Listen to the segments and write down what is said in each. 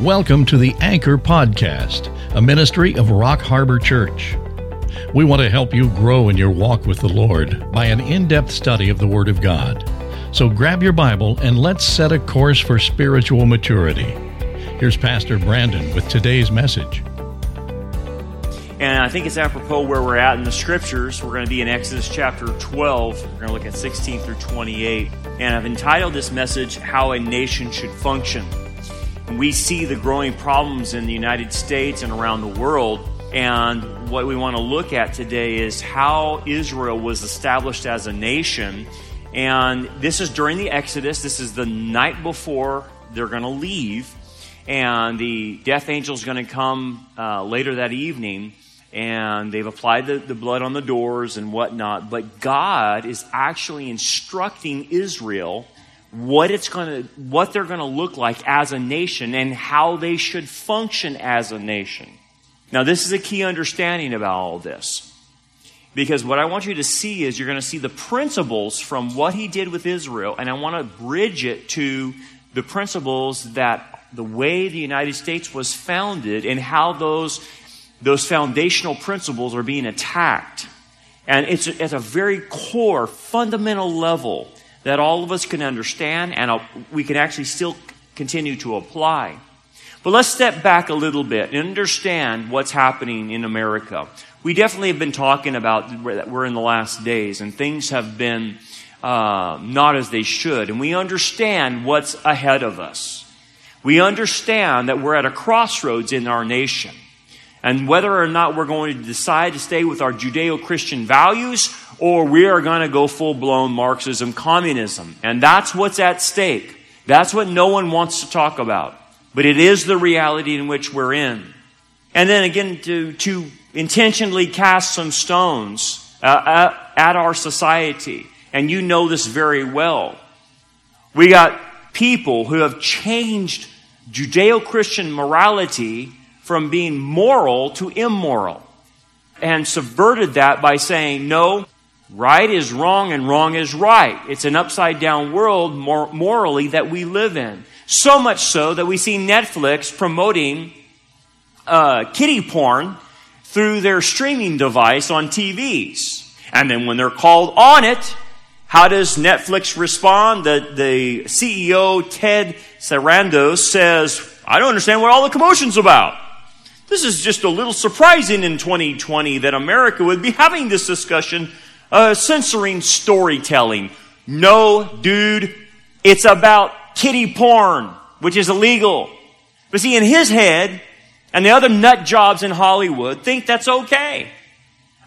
Welcome to the Anchor Podcast, a ministry of Rock Harbor Church. We want to help you grow in your walk with the Lord by an in depth study of the Word of God. So grab your Bible and let's set a course for spiritual maturity. Here's Pastor Brandon with today's message. And I think it's apropos where we're at in the scriptures. We're going to be in Exodus chapter 12. We're going to look at 16 through 28. And I've entitled this message, How a Nation Should Function. We see the growing problems in the United States and around the world. And what we want to look at today is how Israel was established as a nation. And this is during the Exodus. This is the night before they're going to leave. And the death angel is going to come uh, later that evening. And they've applied the, the blood on the doors and whatnot. But God is actually instructing Israel what it's going to, what they're going to look like as a nation and how they should function as a nation. Now, this is a key understanding about all this. Because what I want you to see is you're going to see the principles from what he did with Israel, and I want to bridge it to the principles that the way the United States was founded and how those, those foundational principles are being attacked. And it's at a very core, fundamental level that all of us can understand and we can actually still continue to apply. But let's step back a little bit and understand what's happening in America. We definitely have been talking about that we're in the last days and things have been uh, not as they should. And we understand what's ahead of us. We understand that we're at a crossroads in our nation. And whether or not we're going to decide to stay with our Judeo Christian values or we are going to go full blown Marxism, communism. And that's what's at stake. That's what no one wants to talk about. But it is the reality in which we're in. And then again, to, to intentionally cast some stones uh, at our society. And you know this very well. We got people who have changed Judeo Christian morality from being moral to immoral and subverted that by saying, no, Right is wrong and wrong is right. It's an upside down world mor- morally that we live in. So much so that we see Netflix promoting uh, kiddie porn through their streaming device on TVs. And then when they're called on it, how does Netflix respond? The, the CEO, Ted Sarandos, says, I don't understand what all the commotion's about. This is just a little surprising in 2020 that America would be having this discussion uh, censoring storytelling. No, dude, it's about kiddie porn, which is illegal. But see, in his head, and the other nut jobs in Hollywood think that's okay.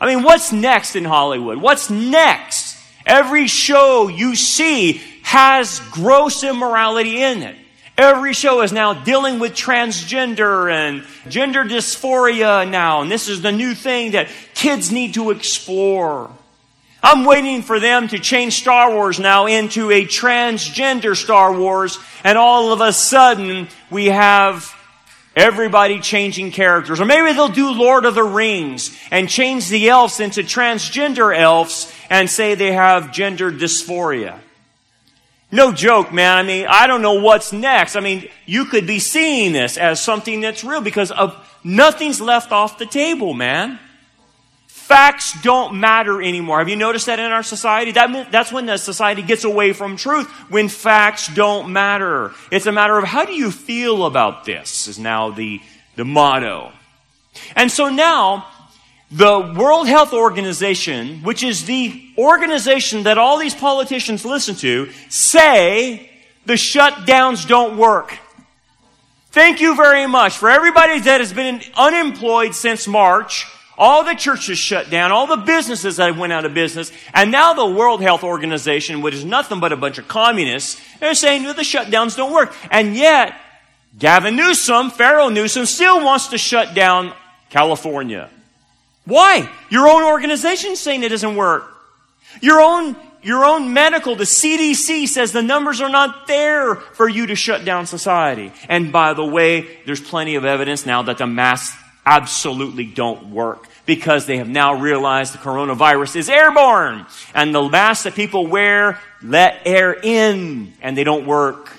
I mean, what's next in Hollywood? What's next? Every show you see has gross immorality in it. Every show is now dealing with transgender and gender dysphoria now, and this is the new thing that kids need to explore. I'm waiting for them to change Star Wars now into a transgender Star Wars, and all of a sudden we have everybody changing characters. Or maybe they'll do Lord of the Rings and change the elves into transgender elves and say they have gender dysphoria. No joke, man. I mean, I don't know what's next. I mean, you could be seeing this as something that's real because of nothing's left off the table, man. Facts don't matter anymore. Have you noticed that in our society? That, that's when the society gets away from truth, when facts don't matter. It's a matter of how do you feel about this, is now the, the motto. And so now, the World Health Organization, which is the organization that all these politicians listen to, say the shutdowns don't work. Thank you very much for everybody that has been unemployed since March all the churches shut down, all the businesses that went out of business, and now the World Health Organization, which is nothing but a bunch of communists, they're saying that the shutdowns don't work. And yet, Gavin Newsom, Pharaoh Newsom, still wants to shut down California. Why? Your own organization saying it doesn't work. Your own, your own medical, the CDC says the numbers are not there for you to shut down society. And by the way, there's plenty of evidence now that the masks absolutely don't work because they have now realized the coronavirus is airborne and the masks that people wear let air in and they don't work.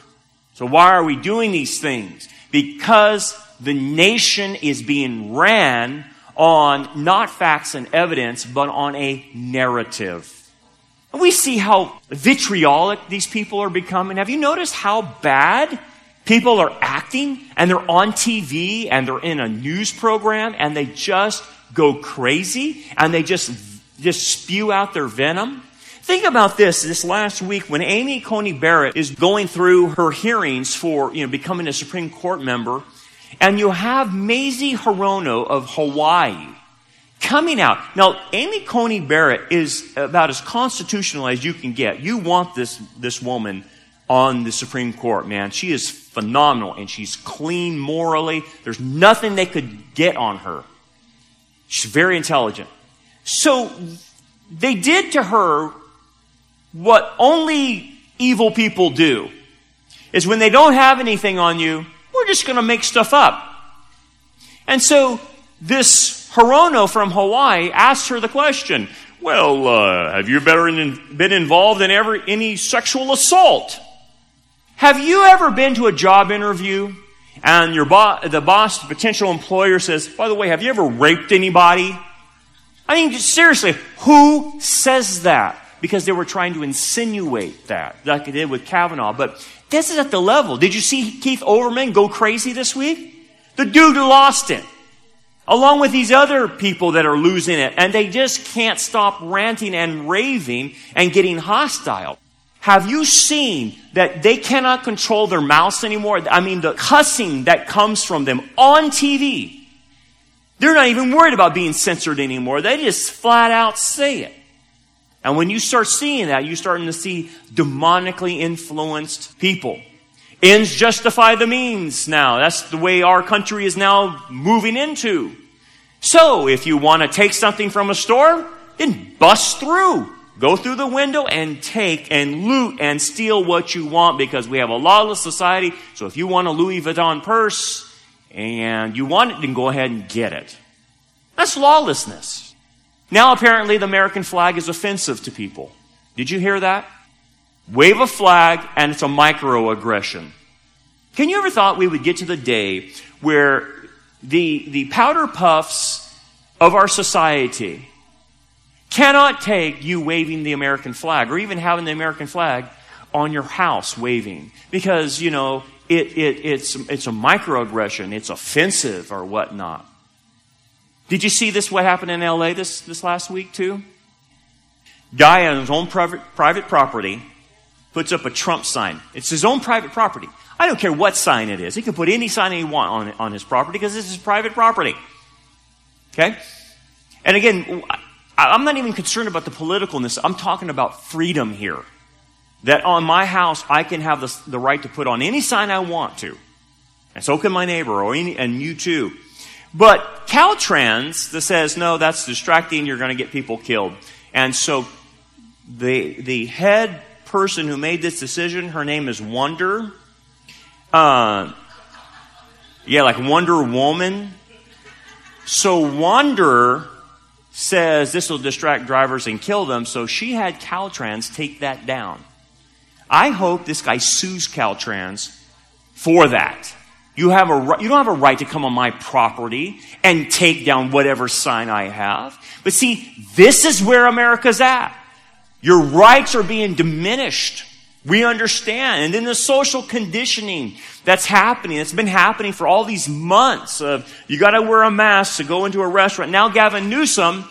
So why are we doing these things? because the nation is being ran on not facts and evidence, but on a narrative. And we see how vitriolic these people are becoming. Have you noticed how bad people are acting and they're on TV and they're in a news program and they just go crazy and they just, just spew out their venom? Think about this this last week when Amy Coney Barrett is going through her hearings for, you know, becoming a Supreme Court member, and you have Mazie Hirono of Hawaii coming out. Now, Amy Coney Barrett is about as constitutional as you can get. You want this, this woman on the Supreme Court, man. She is phenomenal and she's clean morally. There's nothing they could get on her. She's very intelligent. So they did to her what only evil people do is when they don't have anything on you, we're just going to make stuff up. And so this Hirono from Hawaii asked her the question, well, uh, have you ever been involved in ever, any sexual assault? Have you ever been to a job interview and your bo- the boss, the potential employer says, by the way, have you ever raped anybody? I mean, seriously, who says that? Because they were trying to insinuate that, like they did with Kavanaugh. But this is at the level. Did you see Keith Olbermann go crazy this week? The dude lost it. Along with these other people that are losing it. And they just can't stop ranting and raving and getting hostile. Have you seen that they cannot control their mouths anymore? I mean, the cussing that comes from them on TV. They're not even worried about being censored anymore. They just flat out say it. And when you start seeing that, you're starting to see demonically influenced people. Ends justify the means now. That's the way our country is now moving into. So, if you want to take something from a store, then bust through. Go through the window and take and loot and steal what you want because we have a lawless society. So if you want a Louis Vuitton purse and you want it, then go ahead and get it. That's lawlessness. Now apparently the American flag is offensive to people. Did you hear that? Wave a flag and it's a microaggression. Can you ever thought we would get to the day where the, the powder puffs of our society cannot take you waving the American flag or even having the American flag on your house waving because, you know, it, it, it's, it's a microaggression, it's offensive or whatnot. Did you see this, what happened in LA this, this last week too? Guy on his own private, private property puts up a Trump sign. It's his own private property. I don't care what sign it is. He can put any sign he wants on, on his property because this is private property. Okay? And again, I'm not even concerned about the politicalness. I'm talking about freedom here. That on my house, I can have the, the right to put on any sign I want to. And so can my neighbor or any, and you too. But Caltrans that says, no, that's distracting, you're going to get people killed. And so the, the head person who made this decision, her name is Wonder. Uh, yeah, like Wonder Woman. So Wonder says this will distract drivers and kill them, so she had Caltrans take that down. I hope this guy sues Caltrans for that. You have a you don't have a right to come on my property and take down whatever sign I have. But see, this is where America's at. Your rights are being diminished. We understand. And then the social conditioning that's happening, it's been happening for all these months of you gotta wear a mask to go into a restaurant. Now Gavin Newsom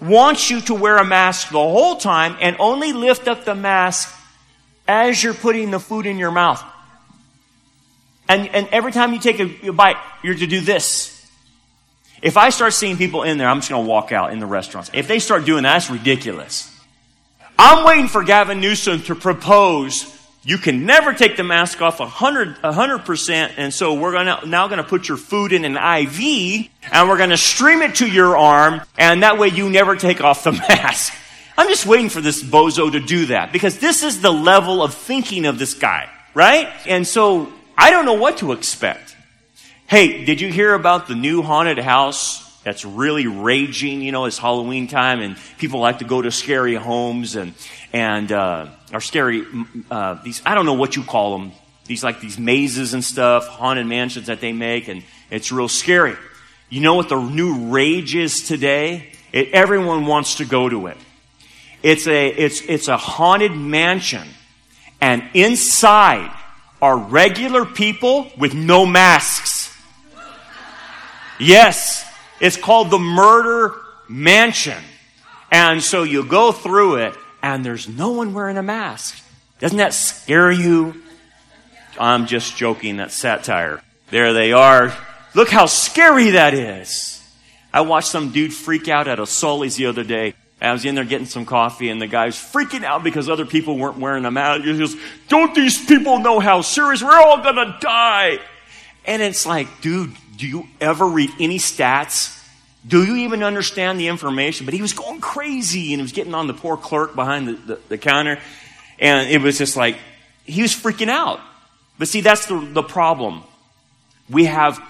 wants you to wear a mask the whole time and only lift up the mask as you're putting the food in your mouth. And, and every time you take a, a bite, you're to do this. If I start seeing people in there, I'm just going to walk out in the restaurants. If they start doing that, that's ridiculous. I'm waiting for Gavin Newsom to propose you can never take the mask off 100, 100%, and so we're gonna, now gonna put your food in an IV, and we're gonna stream it to your arm, and that way you never take off the mask. I'm just waiting for this bozo to do that, because this is the level of thinking of this guy, right? And so, I don't know what to expect. Hey, did you hear about the new haunted house that's really raging. You know, it's Halloween time, and people like to go to scary homes and and uh, or scary uh, these. I don't know what you call them. these like these mazes and stuff, haunted mansions that they make, and it's real scary. You know what the new rage is today? It, everyone wants to go to it. It's a, it's, it's a haunted mansion, and inside are regular people with no masks. Yes, it's called the murder mansion. And so you go through it, and there's no one wearing a mask. Doesn't that scare you? I'm just joking, that's satire. There they are. Look how scary that is. I watched some dude freak out at a Sully's the other day. I was in there getting some coffee, and the guy was freaking out because other people weren't wearing a mask. He goes, Don't these people know how serious? We're all gonna die. And it's like, dude, do you ever read any stats do you even understand the information? But he was going crazy and he was getting on the poor clerk behind the, the, the counter. And it was just like, he was freaking out. But see, that's the, the problem. We have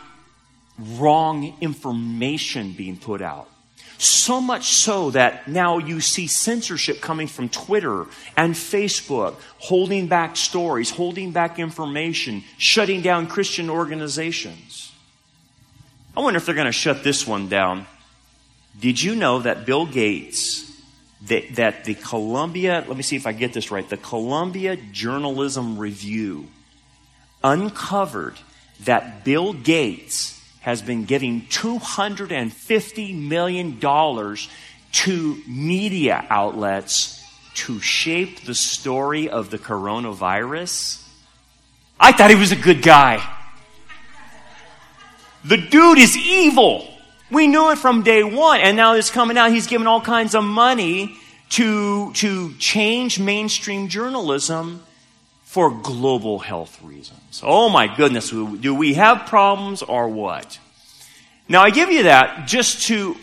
wrong information being put out. So much so that now you see censorship coming from Twitter and Facebook, holding back stories, holding back information, shutting down Christian organizations. I wonder if they're going to shut this one down. Did you know that Bill Gates, that, that the Columbia, let me see if I get this right, the Columbia Journalism Review uncovered that Bill Gates has been giving $250 million to media outlets to shape the story of the coronavirus? I thought he was a good guy. The dude is evil. We knew it from day one, and now it's coming out. He's given all kinds of money to, to change mainstream journalism for global health reasons. Oh my goodness, do we have problems or what? Now I give you that just to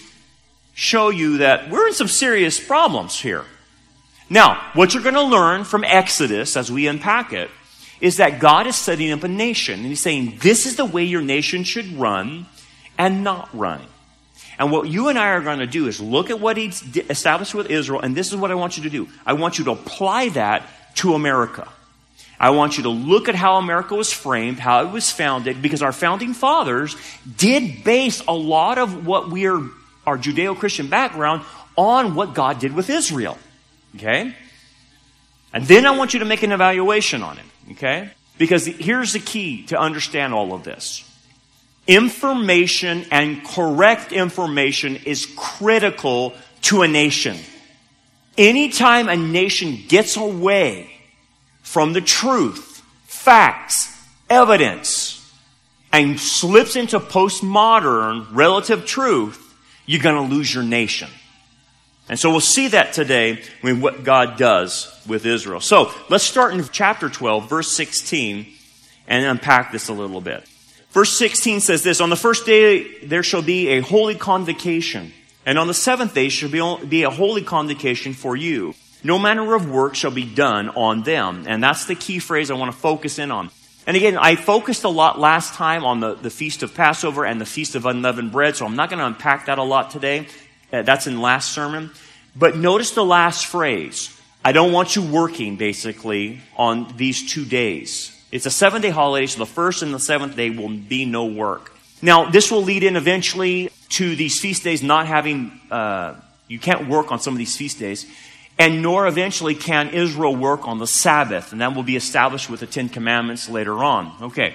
show you that we're in some serious problems here. Now, what you're going to learn from Exodus as we unpack it is that God is setting up a nation. And He's saying, this is the way your nation should run and not run. And what you and I are going to do is look at what He established with Israel, and this is what I want you to do. I want you to apply that to America. I want you to look at how America was framed, how it was founded, because our founding fathers did base a lot of what we're, our Judeo Christian background on what God did with Israel. Okay? And then I want you to make an evaluation on it. Okay? Because here's the key to understand all of this. Information and correct information is critical to a nation. Anytime a nation gets away from the truth, facts, evidence, and slips into postmodern relative truth, you're going to lose your nation. And so we'll see that today when what God does with Israel. So let's start in chapter 12, verse 16, and unpack this a little bit. Verse 16 says this, On the first day there shall be a holy convocation, and on the seventh day shall be a holy convocation for you. No manner of work shall be done on them. And that's the key phrase I want to focus in on. And again, I focused a lot last time on the, the Feast of Passover and the Feast of Unleavened Bread, so I'm not going to unpack that a lot today. Uh, that's in last sermon. But notice the last phrase. I don't want you working, basically, on these two days. It's a seven day holiday, so the first and the seventh day will be no work. Now, this will lead in eventually to these feast days not having, uh, you can't work on some of these feast days and nor eventually can Israel work on the Sabbath, and that will be established with the Ten Commandments later on. Okay.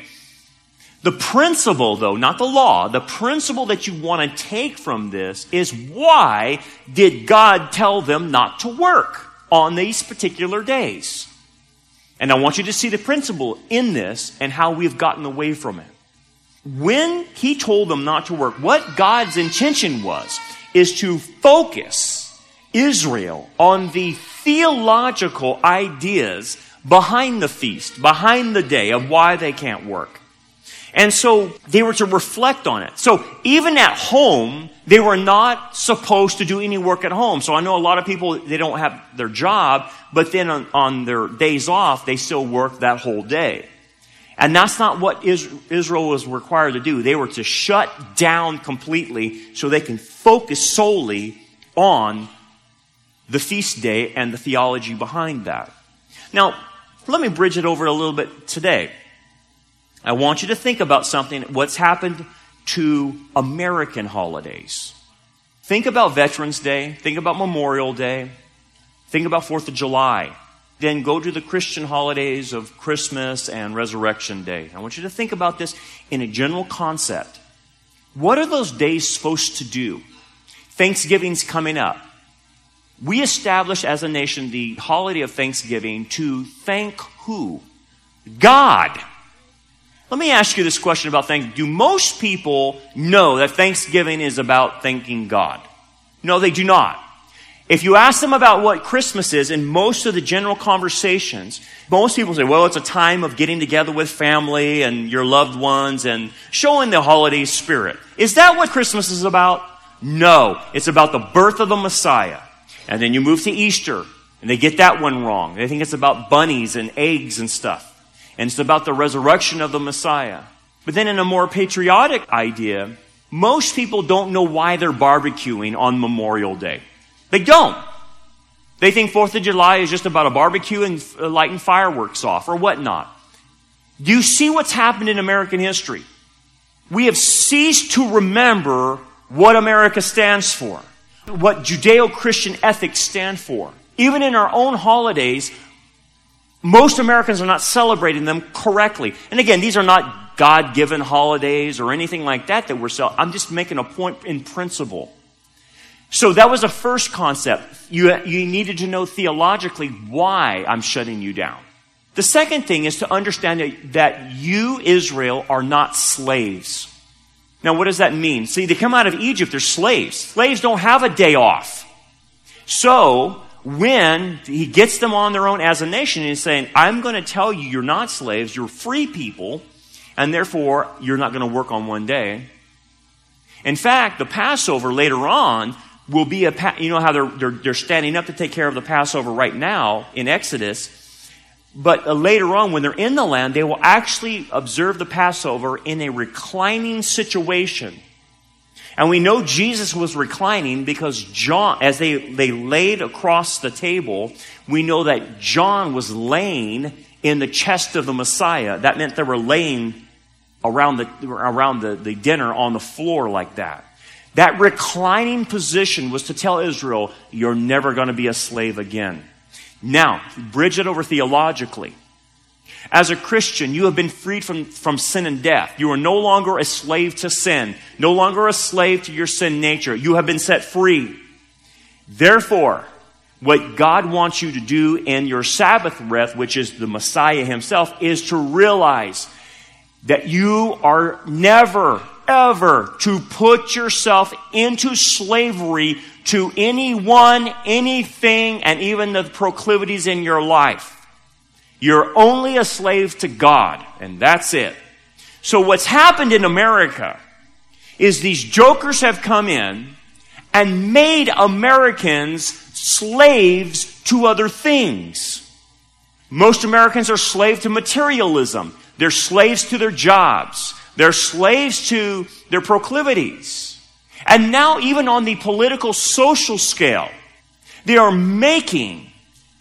The principle, though, not the law, the principle that you want to take from this is why did God tell them not to work on these particular days? And I want you to see the principle in this and how we've gotten away from it. When he told them not to work, what God's intention was, is to focus Israel on the theological ideas behind the feast, behind the day of why they can't work. And so they were to reflect on it. So even at home, they were not supposed to do any work at home. So I know a lot of people, they don't have their job, but then on, on their days off, they still work that whole day. And that's not what Israel was required to do. They were to shut down completely so they can focus solely on the feast day and the theology behind that. Now, let me bridge it over a little bit today. I want you to think about something, what's happened to American holidays. Think about Veterans Day, think about Memorial Day, think about 4th of July. Then go to the Christian holidays of Christmas and Resurrection Day. I want you to think about this in a general concept. What are those days supposed to do? Thanksgiving's coming up. We established as a nation the holiday of Thanksgiving to thank who? God. Let me ask you this question about Thanksgiving. Do most people know that Thanksgiving is about thanking God? No, they do not. If you ask them about what Christmas is in most of the general conversations, most people say, well, it's a time of getting together with family and your loved ones and showing the holiday spirit. Is that what Christmas is about? No. It's about the birth of the Messiah. And then you move to Easter and they get that one wrong. They think it's about bunnies and eggs and stuff. And it's about the resurrection of the Messiah. But then in a more patriotic idea, most people don't know why they're barbecuing on Memorial Day. They don't. They think Fourth of July is just about a barbecue and uh, lighting fireworks off or whatnot. Do you see what's happened in American history? We have ceased to remember what America stands for, what Judeo Christian ethics stand for. Even in our own holidays, most Americans are not celebrating them correctly. And again, these are not God given holidays or anything like that that we're celebrating. I'm just making a point in principle. So that was the first concept. You, you needed to know theologically why I'm shutting you down. The second thing is to understand that, that you, Israel, are not slaves. Now, what does that mean? See, they come out of Egypt, they're slaves. Slaves don't have a day off. So, when he gets them on their own as a nation, he's saying, I'm going to tell you you're not slaves, you're free people, and therefore you're not going to work on one day. In fact, the Passover later on will be a, you know how they're, they're, they're standing up to take care of the Passover right now in Exodus. But uh, later on, when they're in the land, they will actually observe the Passover in a reclining situation. And we know Jesus was reclining because John, as they, they laid across the table, we know that John was laying in the chest of the Messiah. That meant they were laying around the, around the, the dinner on the floor like that. That reclining position was to tell Israel, you're never going to be a slave again. Now, bridge it over theologically. As a Christian, you have been freed from, from sin and death. You are no longer a slave to sin, no longer a slave to your sin nature. You have been set free. Therefore, what God wants you to do in your Sabbath breath, which is the Messiah himself, is to realize that you are never ever to put yourself into slavery to anyone, anything, and even the proclivities in your life. You're only a slave to God, and that's it. So what's happened in America is these jokers have come in and made Americans slaves to other things. Most Americans are slaves to materialism. They're slaves to their jobs. They're slaves to their proclivities. And now, even on the political social scale, they are making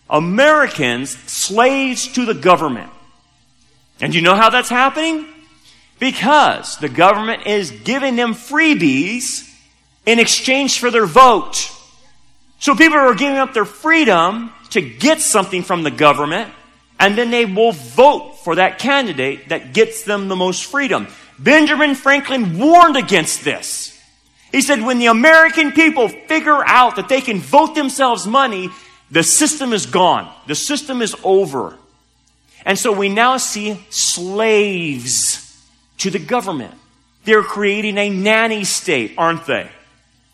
Americans slaves to the government. And you know how that's happening? Because the government is giving them freebies in exchange for their vote. So people are giving up their freedom to get something from the government, and then they will vote for that candidate that gets them the most freedom. Benjamin Franklin warned against this. He said, when the American people figure out that they can vote themselves money, the system is gone. The system is over. And so we now see slaves to the government. They're creating a nanny state, aren't they?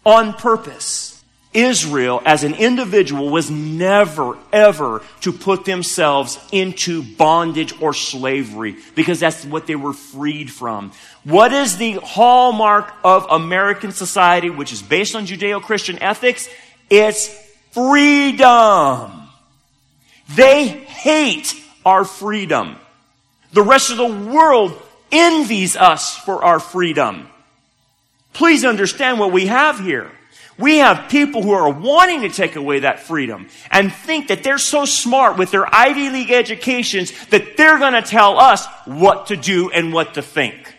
On purpose. Israel as an individual was never, ever to put themselves into bondage or slavery because that's what they were freed from. What is the hallmark of American society, which is based on Judeo Christian ethics? It's freedom. They hate our freedom. The rest of the world envies us for our freedom. Please understand what we have here. We have people who are wanting to take away that freedom and think that they're so smart with their Ivy League educations that they're going to tell us what to do and what to think.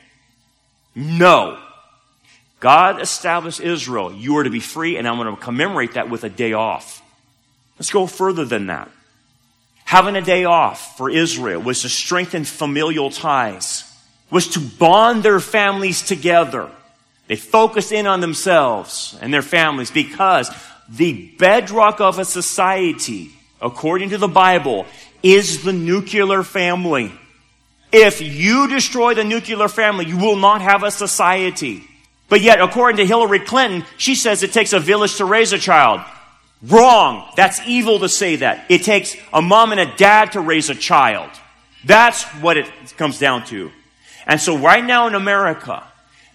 No. God established Israel. You are to be free, and I'm going to commemorate that with a day off. Let's go further than that. Having a day off for Israel was to strengthen familial ties, was to bond their families together. They focus in on themselves and their families because the bedrock of a society, according to the Bible, is the nuclear family. If you destroy the nuclear family, you will not have a society. But yet, according to Hillary Clinton, she says it takes a village to raise a child. Wrong. That's evil to say that. It takes a mom and a dad to raise a child. That's what it comes down to. And so right now in America,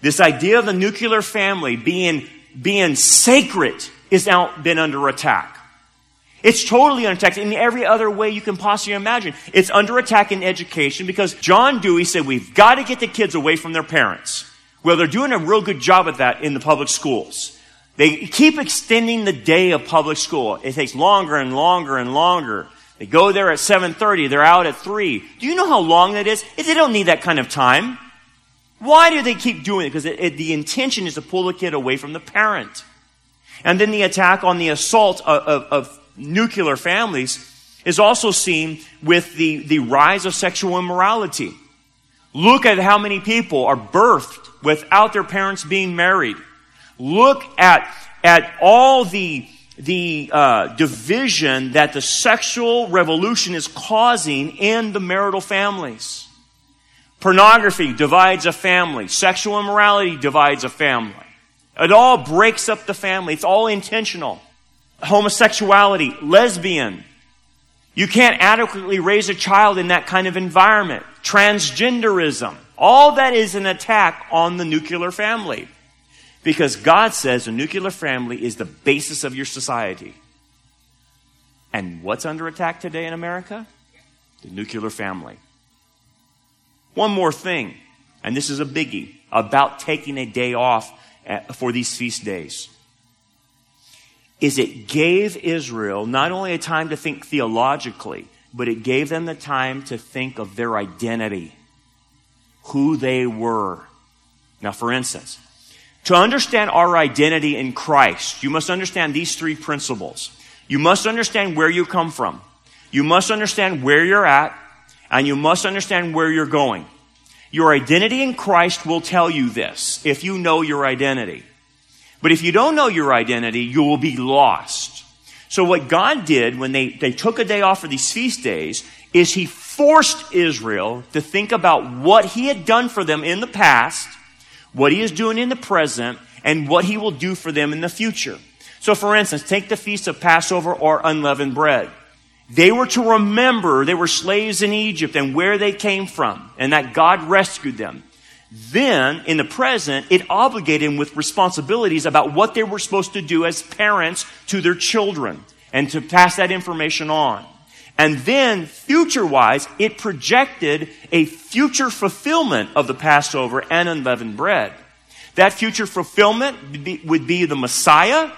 this idea of the nuclear family being, being sacred is now been under attack. It's totally under attack in every other way you can possibly imagine. It's under attack in education because John Dewey said we've got to get the kids away from their parents. Well, they're doing a real good job at that in the public schools. They keep extending the day of public school. It takes longer and longer and longer. They go there at 7.30, they're out at 3. Do you know how long that is? They don't need that kind of time. Why do they keep doing it? Because it, it, the intention is to pull the kid away from the parent. And then the attack on the assault of, of, of nuclear families is also seen with the, the rise of sexual immorality. Look at how many people are birthed without their parents being married. Look at, at all the, the uh, division that the sexual revolution is causing in the marital families. Pornography divides a family. Sexual immorality divides a family. It all breaks up the family. It's all intentional. Homosexuality, lesbian. You can't adequately raise a child in that kind of environment. Transgenderism. All that is an attack on the nuclear family. Because God says the nuclear family is the basis of your society. And what's under attack today in America? The nuclear family. One more thing, and this is a biggie, about taking a day off for these feast days. Is it gave Israel not only a time to think theologically, but it gave them the time to think of their identity, who they were. Now, for instance, to understand our identity in Christ, you must understand these three principles. You must understand where you come from. You must understand where you're at and you must understand where you're going. Your identity in Christ will tell you this if you know your identity. But if you don't know your identity, you will be lost. So what God did when they, they took a day off for these feast days is he forced Israel to think about what he had done for them in the past, what he is doing in the present, and what he will do for them in the future. So for instance, take the feast of Passover or unleavened bread. They were to remember they were slaves in Egypt and where they came from and that God rescued them. Then, in the present, it obligated them with responsibilities about what they were supposed to do as parents to their children and to pass that information on. And then, future wise, it projected a future fulfillment of the Passover and unleavened bread. That future fulfillment would be the Messiah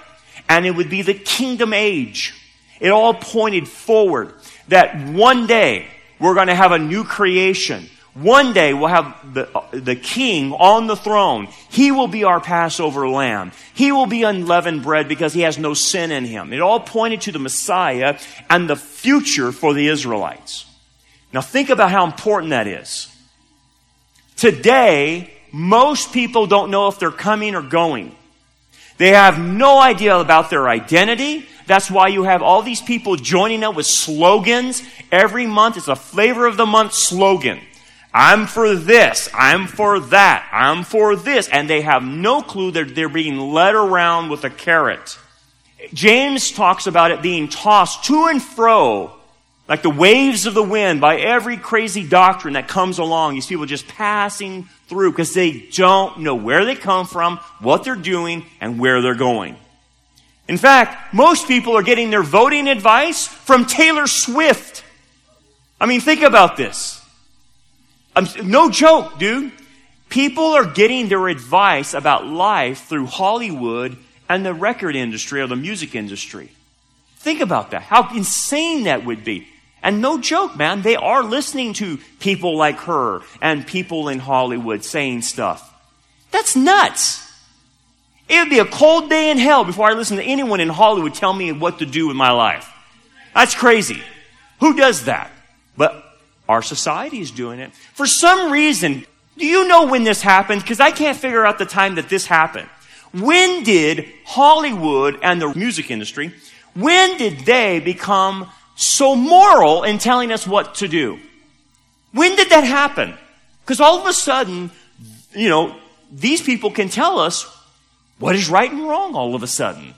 and it would be the kingdom age. It all pointed forward that one day we're going to have a new creation. One day we'll have the, the king on the throne. He will be our Passover lamb. He will be unleavened bread because he has no sin in him. It all pointed to the Messiah and the future for the Israelites. Now think about how important that is. Today, most people don't know if they're coming or going. They have no idea about their identity. That's why you have all these people joining up with slogans every month. It's a flavor of the month slogan. I'm for this. I'm for that. I'm for this. And they have no clue that they're being led around with a carrot. James talks about it being tossed to and fro like the waves of the wind by every crazy doctrine that comes along. These people just passing through because they don't know where they come from, what they're doing, and where they're going. In fact, most people are getting their voting advice from Taylor Swift. I mean, think about this. I'm, no joke, dude. People are getting their advice about life through Hollywood and the record industry or the music industry. Think about that. How insane that would be. And no joke, man, they are listening to people like her and people in Hollywood saying stuff. That's nuts. It would be a cold day in hell before I listen to anyone in Hollywood tell me what to do with my life. That's crazy. Who does that? But our society is doing it. For some reason, do you know when this happened? Because I can't figure out the time that this happened. When did Hollywood and the music industry, when did they become so moral in telling us what to do? When did that happen? Because all of a sudden, you know, these people can tell us what is right and wrong all of a sudden.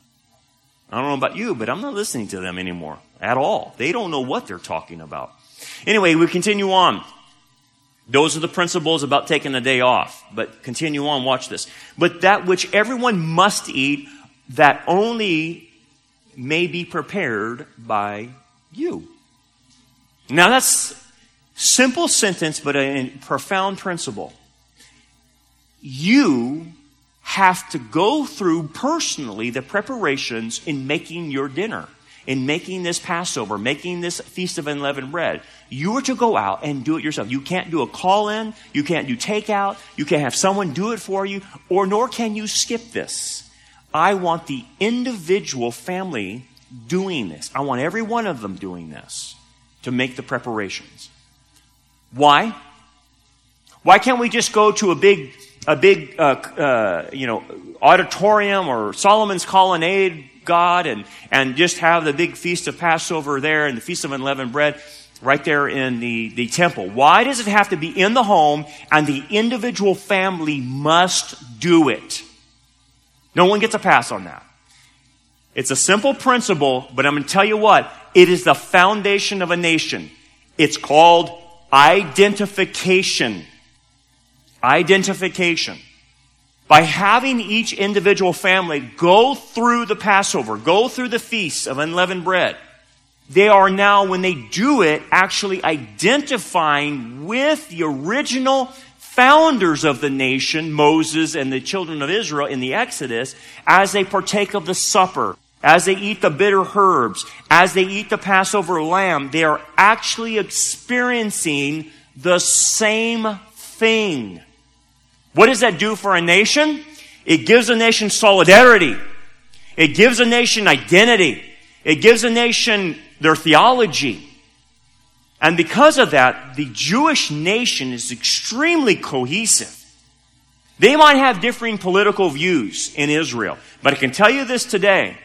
I don't know about you, but I'm not listening to them anymore at all. They don't know what they're talking about. Anyway, we continue on. Those are the principles about taking a day off. But continue on, watch this. But that which everyone must eat, that only may be prepared by you. Now that's simple sentence, but a profound principle. You have to go through personally the preparations in making your dinner, in making this Passover, making this Feast of Unleavened Bread. You are to go out and do it yourself. You can't do a call in, you can't do takeout, you can't have someone do it for you, or nor can you skip this. I want the individual family doing this. I want every one of them doing this to make the preparations. Why? Why can't we just go to a big, a big, uh, uh, you know, auditorium or Solomon's colonnade, God, and, and just have the big feast of Passover there and the feast of unleavened bread right there in the, the temple? Why does it have to be in the home and the individual family must do it? No one gets a pass on that. It's a simple principle, but I'm going to tell you what, it is the foundation of a nation. It's called identification. Identification. By having each individual family go through the Passover, go through the feast of unleavened bread, they are now, when they do it, actually identifying with the original founders of the nation, Moses and the children of Israel in the Exodus, as they partake of the supper as they eat the bitter herbs, as they eat the Passover lamb, they are actually experiencing the same thing. What does that do for a nation? It gives a nation solidarity. It gives a nation identity. It gives a nation their theology. And because of that, the Jewish nation is extremely cohesive. They might have differing political views in Israel, but I can tell you this today.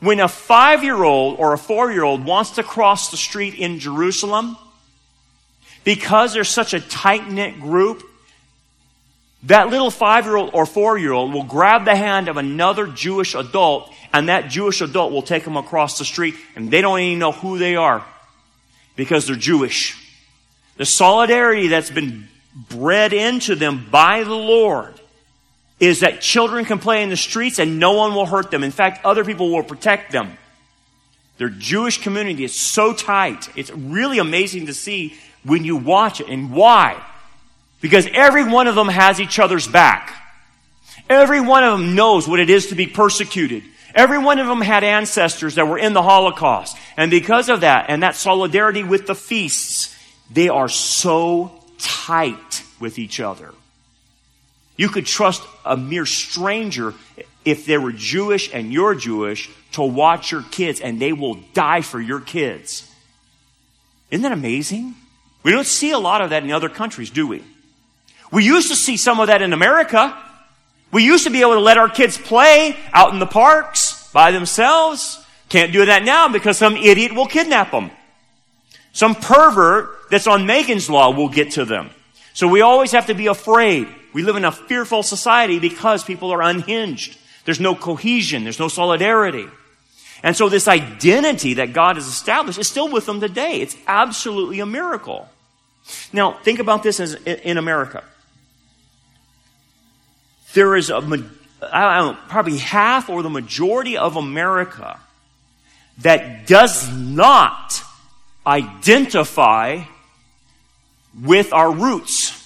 When a five year old or a four year old wants to cross the street in Jerusalem, because there's such a tight knit group, that little five year old or four year old will grab the hand of another Jewish adult, and that Jewish adult will take them across the street, and they don't even know who they are because they're Jewish. The solidarity that's been bred into them by the Lord is that children can play in the streets and no one will hurt them. In fact, other people will protect them. Their Jewish community is so tight. It's really amazing to see when you watch it. And why? Because every one of them has each other's back. Every one of them knows what it is to be persecuted. Every one of them had ancestors that were in the Holocaust. And because of that, and that solidarity with the feasts, they are so tight with each other. You could trust a mere stranger if they were Jewish and you're Jewish to watch your kids and they will die for your kids. Isn't that amazing? We don't see a lot of that in other countries, do we? We used to see some of that in America. We used to be able to let our kids play out in the parks by themselves. Can't do that now because some idiot will kidnap them. Some pervert that's on Megan's Law will get to them. So we always have to be afraid. We live in a fearful society because people are unhinged. There's no cohesion. There's no solidarity. And so this identity that God has established is still with them today. It's absolutely a miracle. Now, think about this as in America. There is a, know, probably half or the majority of America that does not identify with our roots.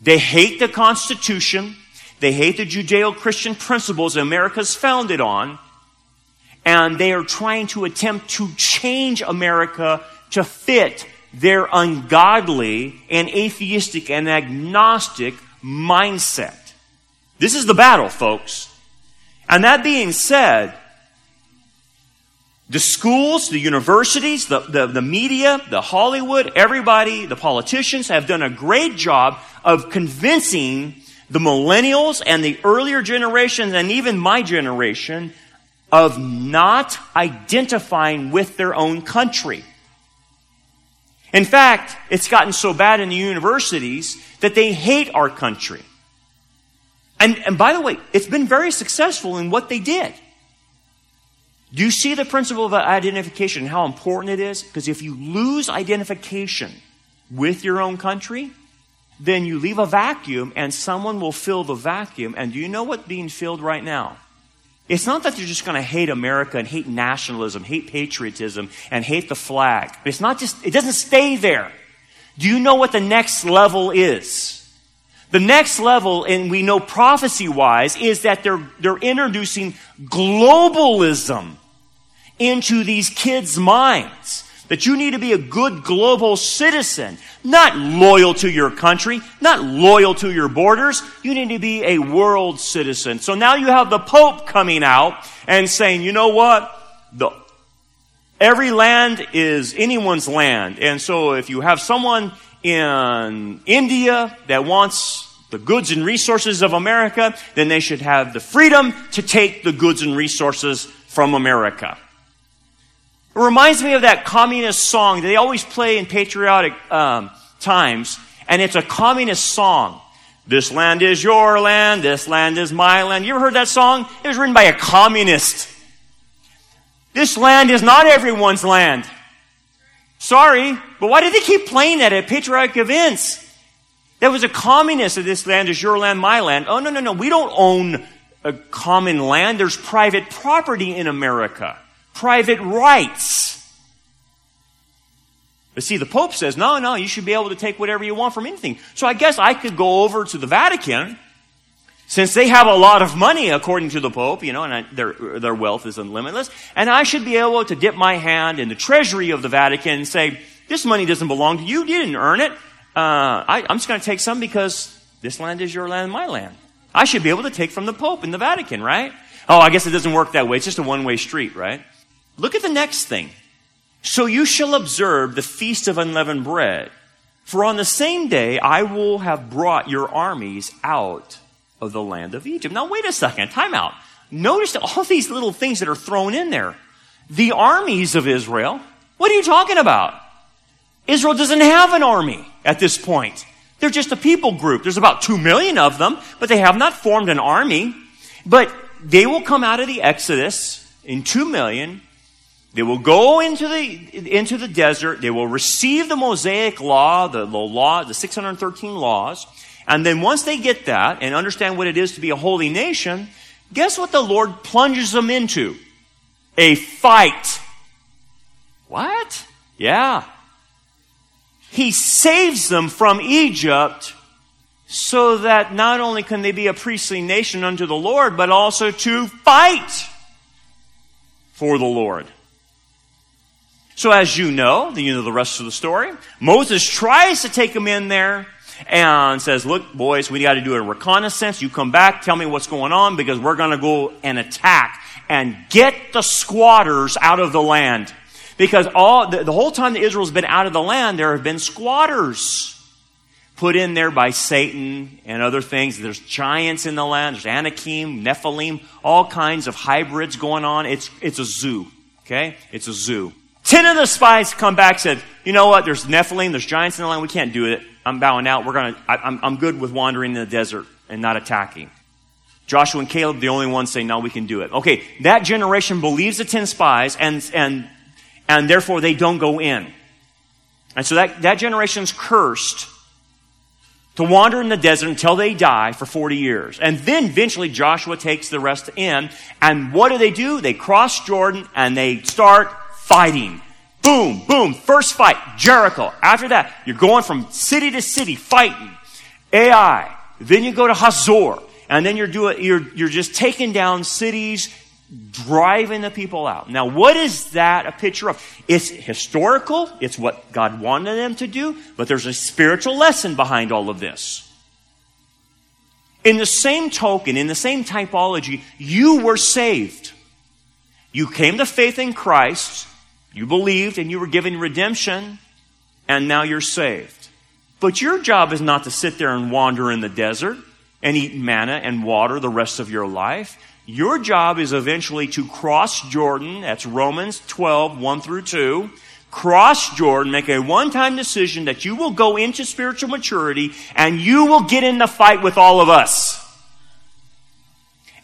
They hate the Constitution. They hate the Judeo Christian principles America's founded on. And they are trying to attempt to change America to fit their ungodly and atheistic and agnostic mindset. This is the battle, folks. And that being said, the schools, the universities, the, the, the, media, the Hollywood, everybody, the politicians have done a great job of convincing the millennials and the earlier generations and even my generation of not identifying with their own country. In fact, it's gotten so bad in the universities that they hate our country. And, and by the way, it's been very successful in what they did. Do you see the principle of identification and how important it is? Because if you lose identification with your own country, then you leave a vacuum and someone will fill the vacuum. And do you know what's being filled right now? It's not that you're just going to hate America and hate nationalism, hate patriotism, and hate the flag. It's not just, it doesn't stay there. Do you know what the next level is? The next level, and we know prophecy wise, is that they're, they're introducing globalism into these kids' minds. That you need to be a good global citizen, not loyal to your country, not loyal to your borders. You need to be a world citizen. So now you have the Pope coming out and saying, you know what? The, every land is anyone's land. And so if you have someone in India that wants the goods and resources of America, then they should have the freedom to take the goods and resources from America. It reminds me of that communist song that they always play in patriotic um, times, and it's a communist song. This land is your land, this land is my land. You ever heard that song? It was written by a communist. This land is not everyone's land. Sorry, but why did they keep playing that at patriotic events? There was a communist of this land is your land, my land. Oh, no, no, no. We don't own a common land. There's private property in America private rights. But see, the Pope says, no, no, you should be able to take whatever you want from anything. So I guess I could go over to the Vatican, since they have a lot of money, according to the Pope, you know, and I, their, their wealth is unlimited, and I should be able to dip my hand in the treasury of the Vatican and say, this money doesn't belong to you, you didn't earn it. Uh, I, I'm just going to take some because this land is your land, and my land. I should be able to take from the Pope in the Vatican, right? Oh, I guess it doesn't work that way. It's just a one way street, right? Look at the next thing. So you shall observe the feast of unleavened bread. For on the same day I will have brought your armies out of the land of Egypt. Now wait a second, time out. Notice all these little things that are thrown in there. The armies of Israel. What are you talking about? Israel doesn't have an army at this point. They're just a people group. There's about two million of them, but they have not formed an army. But they will come out of the Exodus in two million they will go into the, into the desert. They will receive the Mosaic law, the, the law, the 613 laws. And then once they get that and understand what it is to be a holy nation, guess what the Lord plunges them into? A fight. What? Yeah. He saves them from Egypt so that not only can they be a priestly nation unto the Lord, but also to fight for the Lord. So as you know, you know the rest of the story, Moses tries to take them in there and says, look, boys, we got to do a reconnaissance. You come back, tell me what's going on because we're going to go and attack and get the squatters out of the land. Because all, the, the whole time that Israel's been out of the land, there have been squatters put in there by Satan and other things. There's giants in the land. There's Anakim, Nephilim, all kinds of hybrids going on. It's, it's a zoo. Okay? It's a zoo. Ten of the spies come back and said, you know what? There's Nephilim, there's giants in the land. We can't do it. I'm bowing out. We're gonna, I, I'm, I'm good with wandering in the desert and not attacking. Joshua and Caleb, the only ones say, no, we can do it. Okay, that generation believes the ten spies and, and, and therefore they don't go in. And so that, that generation's cursed to wander in the desert until they die for 40 years. And then eventually Joshua takes the rest in. And what do they do? They cross Jordan and they start fighting. Boom, boom, first fight, Jericho. After that, you're going from city to city fighting. Ai. Then you go to Hazor. and then you're doing, you're, you're just taking down cities, driving the people out. Now, what is that a picture of? It's historical. It's what God wanted them to do, but there's a spiritual lesson behind all of this. In the same token, in the same typology, you were saved. You came to faith in Christ, you believed, and you were given redemption, and now you're saved. But your job is not to sit there and wander in the desert and eat manna and water the rest of your life. Your job is eventually to cross Jordan. That's Romans 12, 1 through 2. Cross Jordan, make a one-time decision that you will go into spiritual maturity and you will get in the fight with all of us.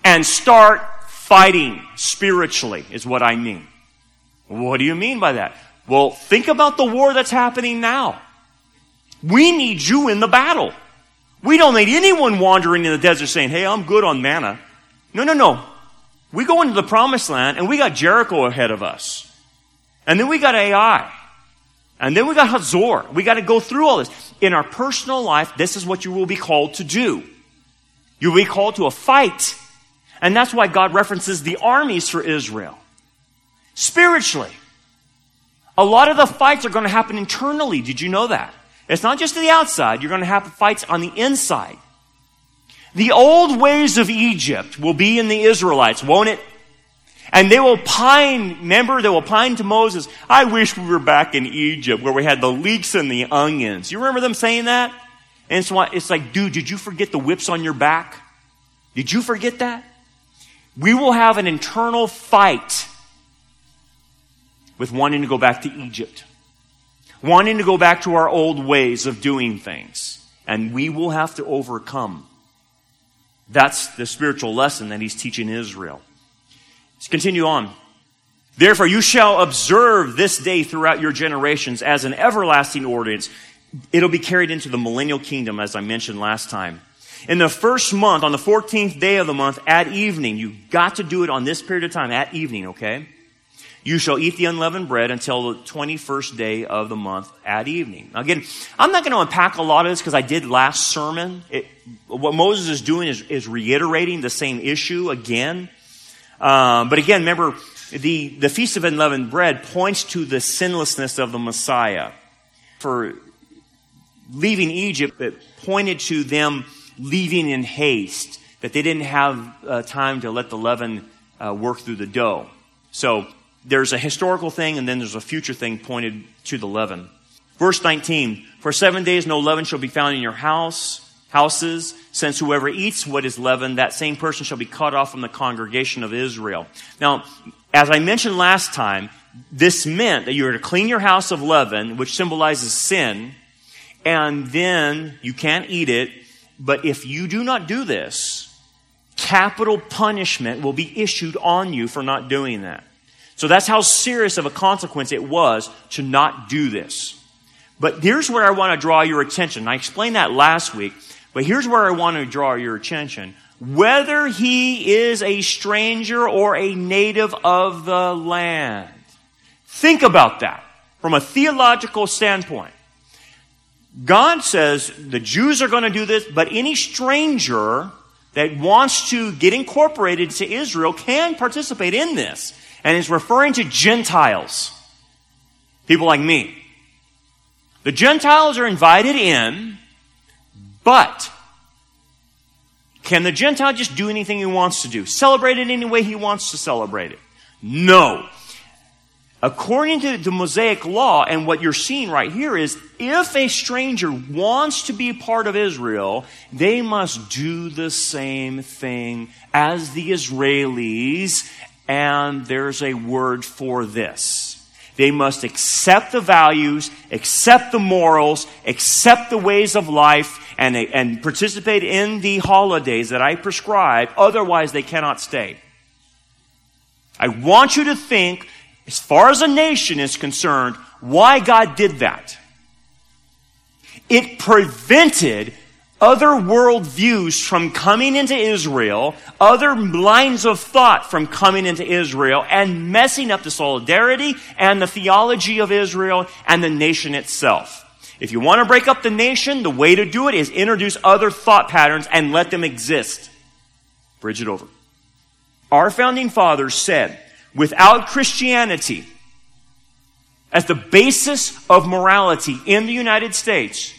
And start fighting spiritually is what I mean. What do you mean by that? Well, think about the war that's happening now. We need you in the battle. We don't need anyone wandering in the desert saying, hey, I'm good on manna. No, no, no. We go into the promised land and we got Jericho ahead of us. And then we got Ai. And then we got Hazor. We got to go through all this. In our personal life, this is what you will be called to do. You'll be called to a fight. And that's why God references the armies for Israel. Spiritually. A lot of the fights are going to happen internally. Did you know that? It's not just to the outside. You're going to have fights on the inside. The old ways of Egypt will be in the Israelites, won't it? And they will pine, remember, they will pine to Moses, I wish we were back in Egypt where we had the leeks and the onions. You remember them saying that? And so it's like, dude, did you forget the whips on your back? Did you forget that? We will have an internal fight with wanting to go back to Egypt wanting to go back to our old ways of doing things. And we will have to overcome. That's the spiritual lesson that he's teaching Israel. Let's continue on. Therefore, you shall observe this day throughout your generations as an everlasting ordinance. It'll be carried into the millennial kingdom, as I mentioned last time. In the first month, on the 14th day of the month, at evening, you've got to do it on this period of time, at evening, okay? You shall eat the unleavened bread until the 21st day of the month at evening. Now again, I'm not going to unpack a lot of this because I did last sermon. It, what Moses is doing is, is reiterating the same issue again. Um, but again, remember, the, the Feast of Unleavened Bread points to the sinlessness of the Messiah. For leaving Egypt, it pointed to them leaving in haste, that they didn't have uh, time to let the leaven uh, work through the dough. So there's a historical thing and then there's a future thing pointed to the leaven. Verse 19, for seven days no leaven shall be found in your house, houses, since whoever eats what is leavened, that same person shall be cut off from the congregation of Israel. Now, as I mentioned last time, this meant that you were to clean your house of leaven, which symbolizes sin, and then you can't eat it. But if you do not do this, capital punishment will be issued on you for not doing that. So that's how serious of a consequence it was to not do this. But here's where I want to draw your attention. I explained that last week, but here's where I want to draw your attention. Whether he is a stranger or a native of the land. Think about that from a theological standpoint. God says the Jews are going to do this, but any stranger that wants to get incorporated to Israel can participate in this and is referring to Gentiles. People like me. The Gentiles are invited in, but can the Gentile just do anything he wants to do? Celebrate it any way he wants to celebrate it? No. According to the Mosaic law, and what you're seeing right here is if a stranger wants to be part of Israel, they must do the same thing as the Israelis and there's a word for this. They must accept the values, accept the morals, accept the ways of life, and, and participate in the holidays that I prescribe. Otherwise, they cannot stay. I want you to think, as far as a nation is concerned, why God did that. It prevented other worldviews from coming into Israel, other lines of thought from coming into Israel, and messing up the solidarity and the theology of Israel and the nation itself. If you want to break up the nation, the way to do it is introduce other thought patterns and let them exist. Bridge it over. Our founding fathers said, without Christianity as the basis of morality in the United States,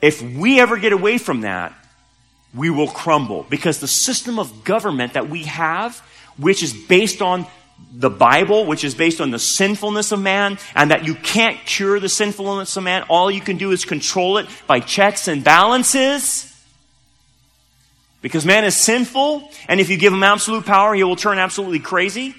if we ever get away from that, we will crumble because the system of government that we have, which is based on the Bible, which is based on the sinfulness of man, and that you can't cure the sinfulness of man. All you can do is control it by checks and balances. Because man is sinful, and if you give him absolute power, he will turn absolutely crazy.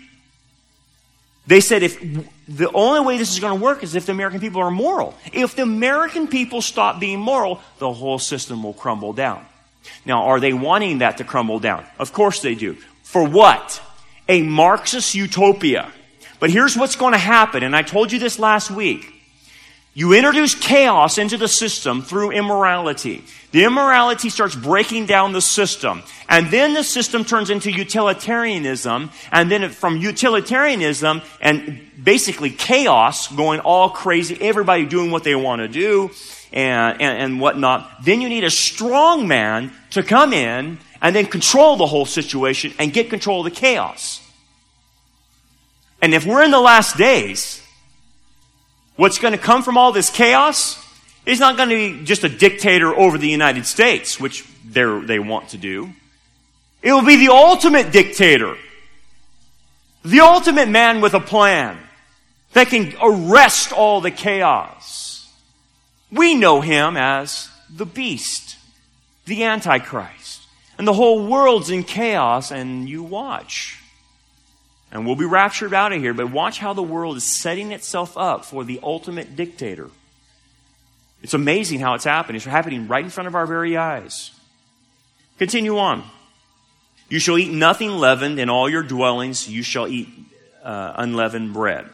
They said if the only way this is going to work is if the American people are moral. If the American people stop being moral, the whole system will crumble down. Now, are they wanting that to crumble down? Of course they do. For what? A Marxist utopia. But here's what's going to happen, and I told you this last week. You introduce chaos into the system through immorality. The immorality starts breaking down the system. And then the system turns into utilitarianism. And then from utilitarianism and basically chaos going all crazy, everybody doing what they want to do and, and, and whatnot. Then you need a strong man to come in and then control the whole situation and get control of the chaos. And if we're in the last days, What's going to come from all this chaos is not going to be just a dictator over the United States, which they want to do. It will be the ultimate dictator. The ultimate man with a plan that can arrest all the chaos. We know him as the beast, the Antichrist. And the whole world's in chaos, and you watch. And we'll be raptured out of here, but watch how the world is setting itself up for the ultimate dictator. It's amazing how it's happening. It's happening right in front of our very eyes. Continue on. You shall eat nothing leavened in all your dwellings. You shall eat uh, unleavened bread.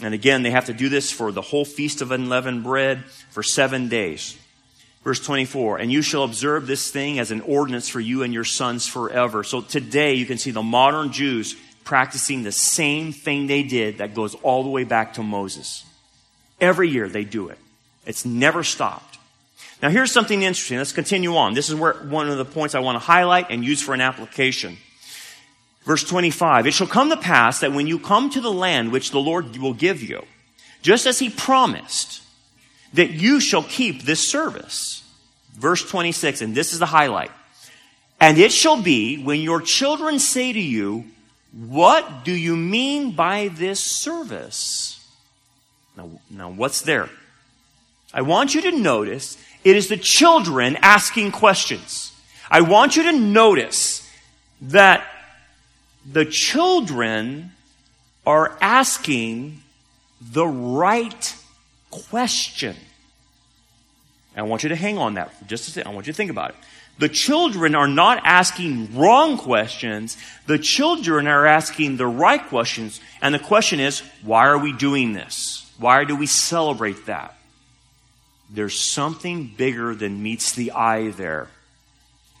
And again, they have to do this for the whole feast of unleavened bread for seven days. Verse 24, and you shall observe this thing as an ordinance for you and your sons forever. So today you can see the modern Jews practicing the same thing they did that goes all the way back to Moses. Every year they do it. It's never stopped. Now here's something interesting. Let's continue on. This is where one of the points I want to highlight and use for an application. Verse 25. It shall come to pass that when you come to the land which the Lord will give you, just as he promised, that you shall keep this service. Verse 26, and this is the highlight. And it shall be when your children say to you, what do you mean by this service? Now, now, what's there? I want you to notice it is the children asking questions. I want you to notice that the children are asking the right question. I want you to hang on that for just a second. I want you to think about it. The children are not asking wrong questions. The children are asking the right questions. And the question is, why are we doing this? Why do we celebrate that? There's something bigger than meets the eye there.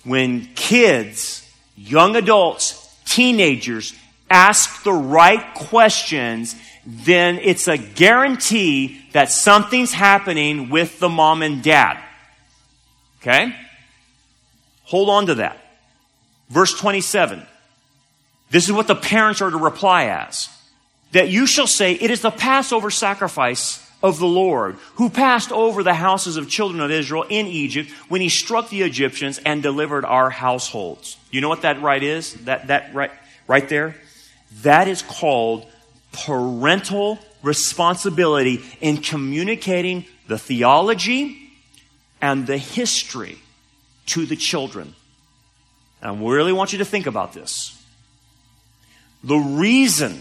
When kids, young adults, teenagers ask the right questions, then it's a guarantee that something's happening with the mom and dad. Okay? Hold on to that. Verse 27. This is what the parents are to reply as. That you shall say, it is the Passover sacrifice of the Lord, who passed over the houses of children of Israel in Egypt when he struck the Egyptians and delivered our households. You know what that right is? That, that right, right there? That is called parental responsibility in communicating the theology and the history to the children. And I really want you to think about this. The reason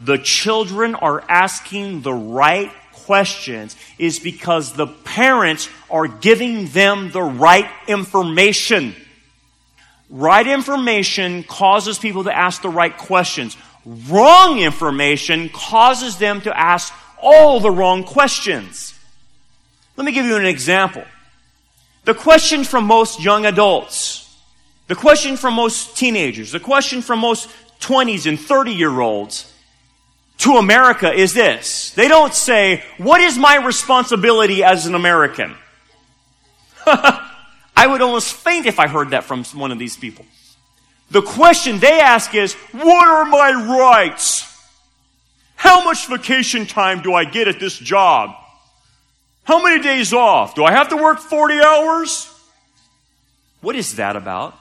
the children are asking the right questions is because the parents are giving them the right information. Right information causes people to ask the right questions. Wrong information causes them to ask all the wrong questions. Let me give you an example. The question from most young adults, the question from most teenagers, the question from most 20s and 30 year olds to America is this. They don't say, what is my responsibility as an American? I would almost faint if I heard that from one of these people. The question they ask is, what are my rights? How much vacation time do I get at this job? How many days off? Do I have to work 40 hours? What is that about?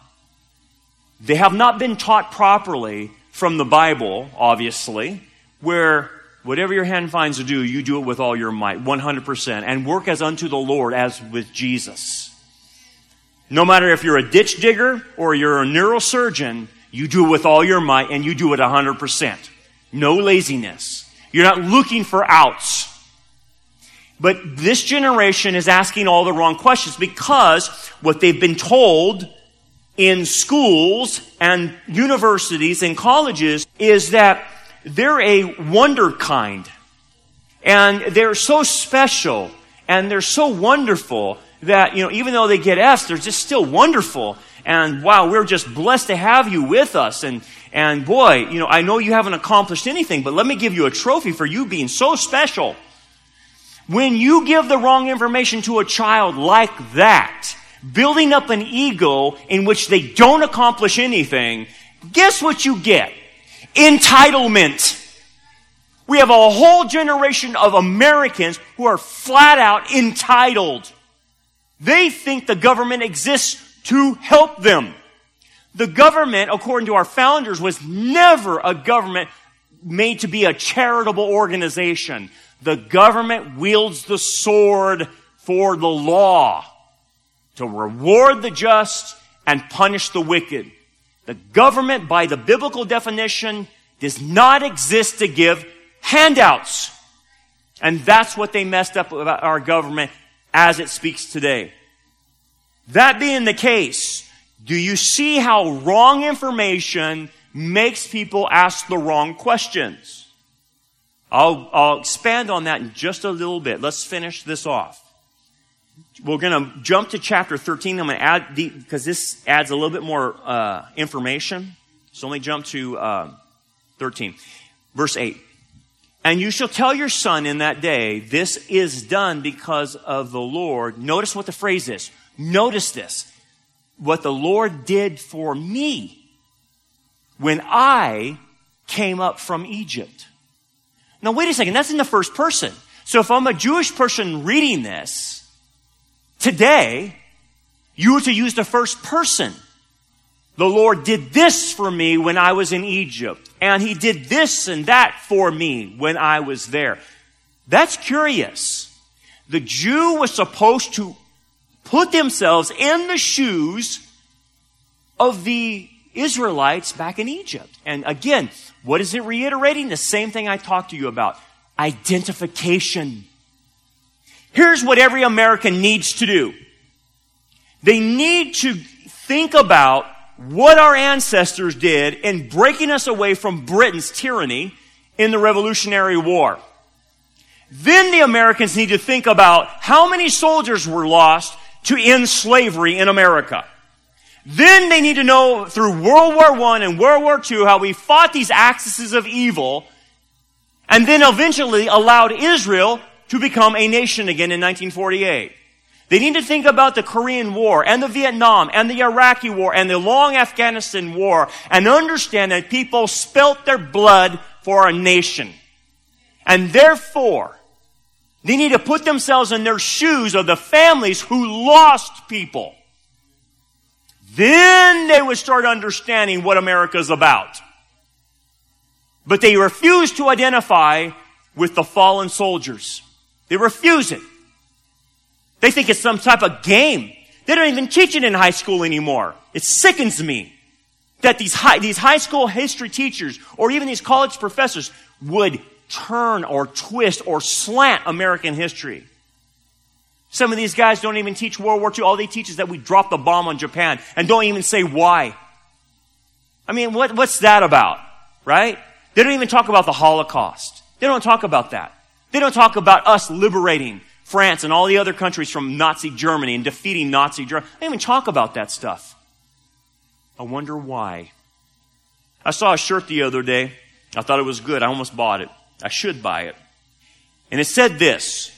They have not been taught properly from the Bible, obviously, where whatever your hand finds to do, you do it with all your might, 100%, and work as unto the Lord as with Jesus. No matter if you're a ditch digger or you're a neurosurgeon, you do it with all your might and you do it 100%. No laziness. You're not looking for outs. But this generation is asking all the wrong questions because what they've been told in schools and universities and colleges is that they're a wunderkind. And they're so special and they're so wonderful that, you know, even though they get F's, they're just still wonderful. And wow, we're just blessed to have you with us. And, and boy, you know, I know you haven't accomplished anything, but let me give you a trophy for you being so special. When you give the wrong information to a child like that, building up an ego in which they don't accomplish anything, guess what you get? Entitlement. We have a whole generation of Americans who are flat out entitled. They think the government exists to help them. The government, according to our founders, was never a government made to be a charitable organization. The government wields the sword for the law to reward the just and punish the wicked. The government, by the biblical definition, does not exist to give handouts. And that's what they messed up about our government as it speaks today. That being the case, do you see how wrong information makes people ask the wrong questions? I'll, I'll expand on that in just a little bit. Let's finish this off we're going to jump to chapter 13. I'm going to add, because this adds a little bit more uh, information. So let me jump to uh, 13. Verse 8. And you shall tell your son in that day, this is done because of the Lord. Notice what the phrase is. Notice this. What the Lord did for me when I came up from Egypt. Now wait a second, that's in the first person. So if I'm a Jewish person reading this, Today, you are to use the first person. The Lord did this for me when I was in Egypt, and He did this and that for me when I was there. That's curious. The Jew was supposed to put themselves in the shoes of the Israelites back in Egypt. And again, what is it reiterating? The same thing I talked to you about. Identification. Here's what every American needs to do. They need to think about what our ancestors did in breaking us away from Britain's tyranny in the Revolutionary War. Then the Americans need to think about how many soldiers were lost to end slavery in America. Then they need to know through World War I and World War II how we fought these axes of evil and then eventually allowed Israel to become a nation again in 1948. They need to think about the Korean War and the Vietnam and the Iraqi War and the long Afghanistan War and understand that people spilt their blood for a nation. And therefore, they need to put themselves in their shoes of the families who lost people. Then they would start understanding what America's about. But they refuse to identify with the fallen soldiers. They refuse it. They think it's some type of game. They don't even teach it in high school anymore. It sickens me that these high, these high school history teachers or even these college professors would turn or twist or slant American history. Some of these guys don't even teach World War II. All they teach is that we dropped the bomb on Japan and don't even say why. I mean, what, what's that about? Right? They don't even talk about the Holocaust. They don't talk about that. They don't talk about us liberating France and all the other countries from Nazi Germany and defeating Nazi Germany. They don't even talk about that stuff. I wonder why. I saw a shirt the other day. I thought it was good. I almost bought it. I should buy it. And it said this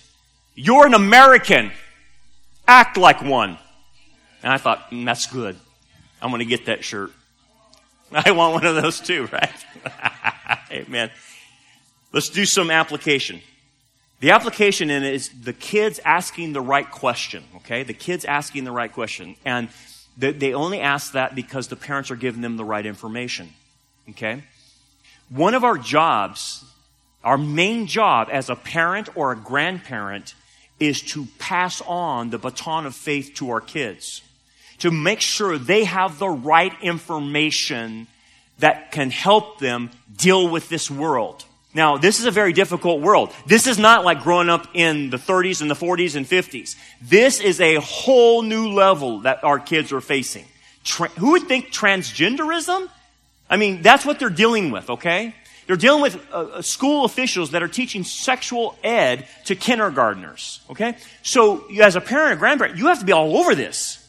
You're an American. Act like one. And I thought, mm, that's good. I'm going to get that shirt. I want one of those too, right? Amen. Let's do some application. The application in it is the kids asking the right question, okay? The kids asking the right question. And they only ask that because the parents are giving them the right information, okay? One of our jobs, our main job as a parent or a grandparent, is to pass on the baton of faith to our kids. To make sure they have the right information that can help them deal with this world. Now, this is a very difficult world. This is not like growing up in the 30s and the 40s and 50s. This is a whole new level that our kids are facing. Tra- who would think transgenderism? I mean, that's what they're dealing with, okay? They're dealing with uh, uh school officials that are teaching sexual ed to kindergartners, okay? So, as a parent or grandparent, you have to be all over this.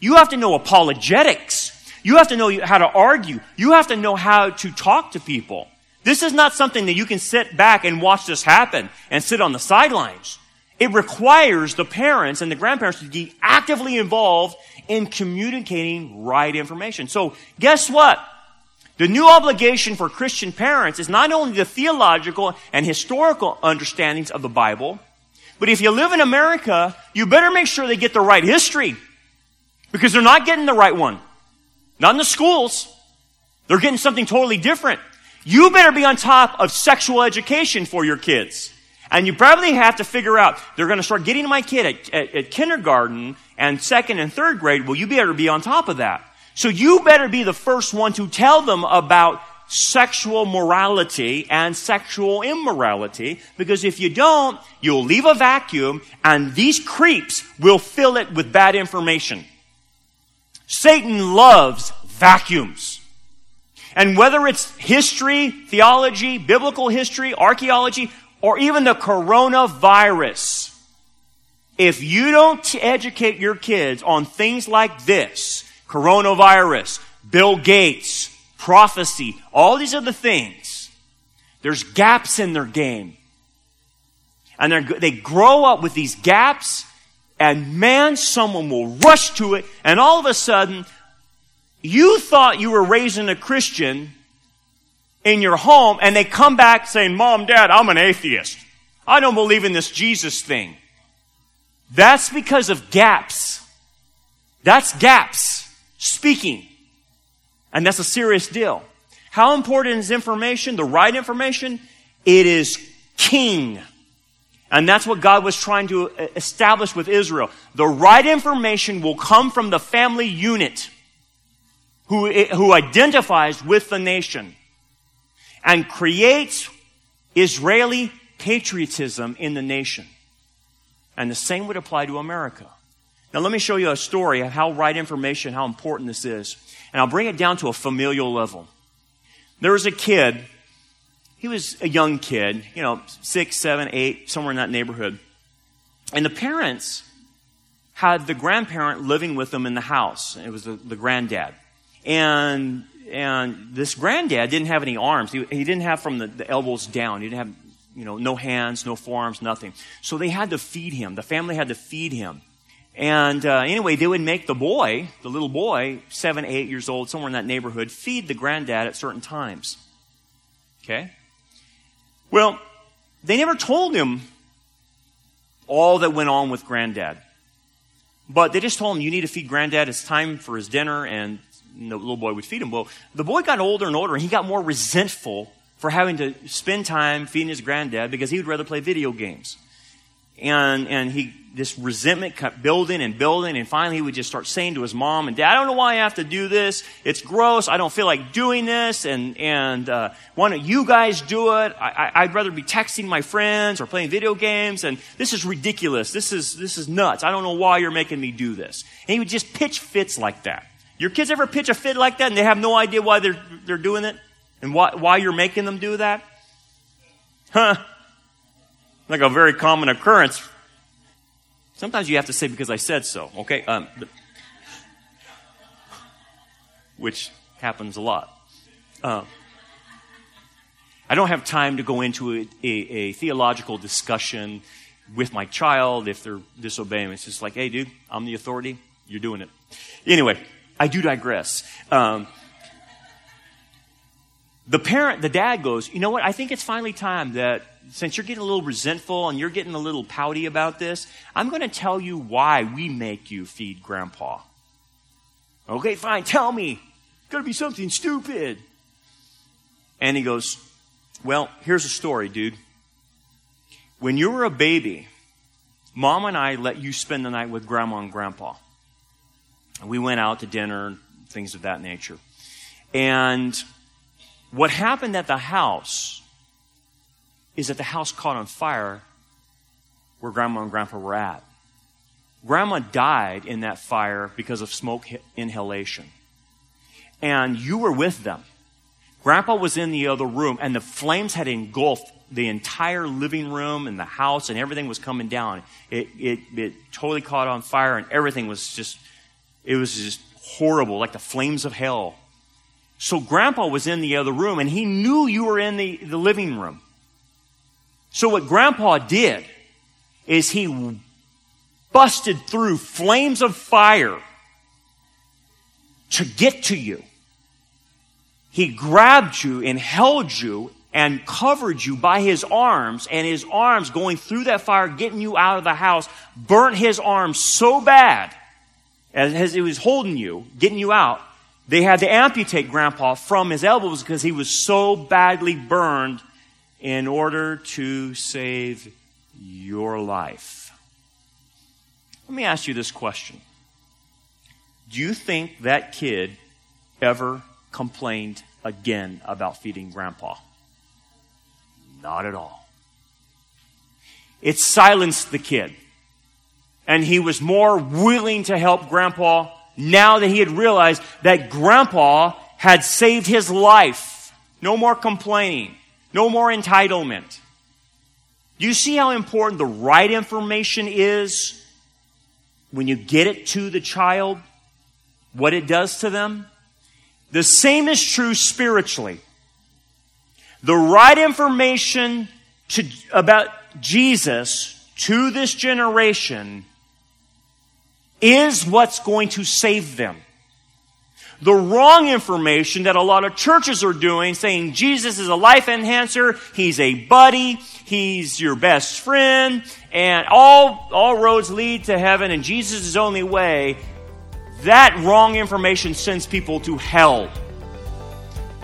You have to know apologetics. You have to know how to argue. You have to know how to talk to people. This is not something that you can sit back and watch this happen and sit on the sidelines. It requires the parents and the grandparents to be actively involved in communicating right information. So guess what? The new obligation for Christian parents is not only the theological and historical understandings of the Bible, but if you live in America, you better make sure they get the right history. Because they're not getting the right one. Not in the schools. They're getting something totally different. You better be on top of sexual education for your kids. And you probably have to figure out, they're going to start getting my kid at, at, at, kindergarten and second and third grade. Well, you better be on top of that. So you better be the first one to tell them about sexual morality and sexual immorality because if you don't, you'll leave a vacuum and these creeps will fill it with bad information. Satan loves vacuums. And whether it's history, theology, biblical history, archaeology, or even the coronavirus, if you don't educate your kids on things like this, coronavirus, Bill Gates, prophecy, all these other things, there's gaps in their game. And they grow up with these gaps, and man, someone will rush to it, and all of a sudden, you thought you were raising a Christian in your home and they come back saying, Mom, Dad, I'm an atheist. I don't believe in this Jesus thing. That's because of gaps. That's gaps speaking. And that's a serious deal. How important is information? The right information? It is king. And that's what God was trying to establish with Israel. The right information will come from the family unit who, who identifies with the nation and creates Israeli patriotism in the nation. And the same would apply to America. Now let me show you a story of how right information, how important this is. And I'll bring it down to a familial level. There was a kid, he was a young kid, you know, six, seven, eight, somewhere in that neighborhood. And the parents had the grandparent living with them in the house. It was the, the granddad and and this granddad didn't have any arms. He, he didn't have from the, the, elbows down. He didn't have, you know, no hands, no forearms, nothing. So they had to feed him. The family had to feed him. And uh, anyway, they would make the boy, the little boy, seven, eight years old, somewhere in that neighborhood, feed the granddad at certain times. Okay? Well, they never told him all that went on with granddad. But they just told him, you need to feed granddad. It's time for his dinner, and the little boy would feed him. Well, the boy got older and older, and he got more resentful for having to spend time feeding his granddad because he would rather play video games. And, and he, this resentment kept building and building, and finally he would just start saying to his mom and dad, I don't know why I have to do this. It's gross. I don't feel like doing this, and, and uh, why don't you guys do it? I, I, I'd rather be texting my friends or playing video games, and this is ridiculous. This is, this is nuts. I don't know why you're making me do this. And he would just pitch fits like that. Your kids ever pitch a fit like that and they have no idea why they're, they're doing it? And why, why you're making them do that? Huh. Like a very common occurrence. Sometimes you have to say because I said so, okay? Um, which happens a lot. Uh, I don't have time to go into a, a, a, theological discussion with my child if they're disobeying. It's just like, hey, dude, I'm the authority. You're doing it. Anyway, I do digress. Um, the parent, the dad goes, you know what? I think it's finally time that since you're getting a little resentful and you're getting a little pouty about this, I'm going to tell you why we make you feed grandpa. Okay, fine. Tell me. It's going to be something stupid. And he goes, well, here's a story, dude. When you were a baby, mom and I let you spend the night with grandma and grandpa. We went out to dinner, and things of that nature. And what happened at the house is that the house caught on fire where grandma and grandpa were at. Grandma died in that fire because of smoke inhalation. And you were with them. Grandpa was in the other room, and the flames had engulfed the entire living room and the house, and everything was coming down. It, it, it totally caught on fire, and everything was just, it was just horrible, like the flames of hell. So Grandpa was in the other room, and he knew you were in the, the living room. So what Grandpa did is he busted through flames of fire to get to you. He grabbed you and held you and covered you by his arms, and his arms going through that fire, getting you out of the house, burnt his arms so bad as, he was holding you, getting you out. They had to amputate Grandpa from his elbows because he was so badly burned in order to save your life. Let me ask you this question Do you think that kid ever complained again about feeding grandpa? Not at all. It silenced the kid. And he was more willing to help grandpa now that he had realized that grandpa had saved his life. No more complaining. No more entitlement. Do you see how important the right information is when you get it to the child? What it does to them? The same is true spiritually. The right information to, about Jesus to this generation is what's going to save them the wrong information that a lot of churches are doing, saying Jesus is a life enhancer, he's a buddy, he's your best friend, and all, all roads lead to heaven, and Jesus is only way. That wrong information sends people to hell.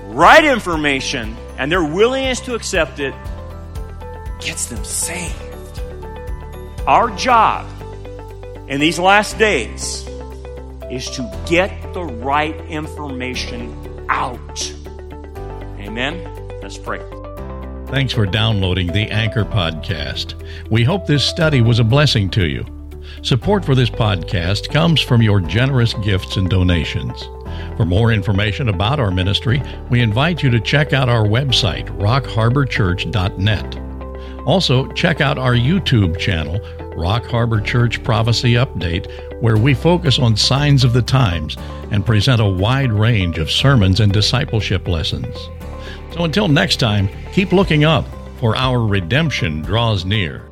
Right information and their willingness to accept it gets them saved. Our job in these last days is to get the right information out. Amen. Let's pray. Thanks for downloading the Anchor Podcast. We hope this study was a blessing to you. Support for this podcast comes from your generous gifts and donations. For more information about our ministry, we invite you to check out our website, rockharborchurch.net. Also, check out our YouTube channel, Rock Harbor Church Prophecy Update, where we focus on signs of the times and present a wide range of sermons and discipleship lessons. So until next time, keep looking up, for our redemption draws near.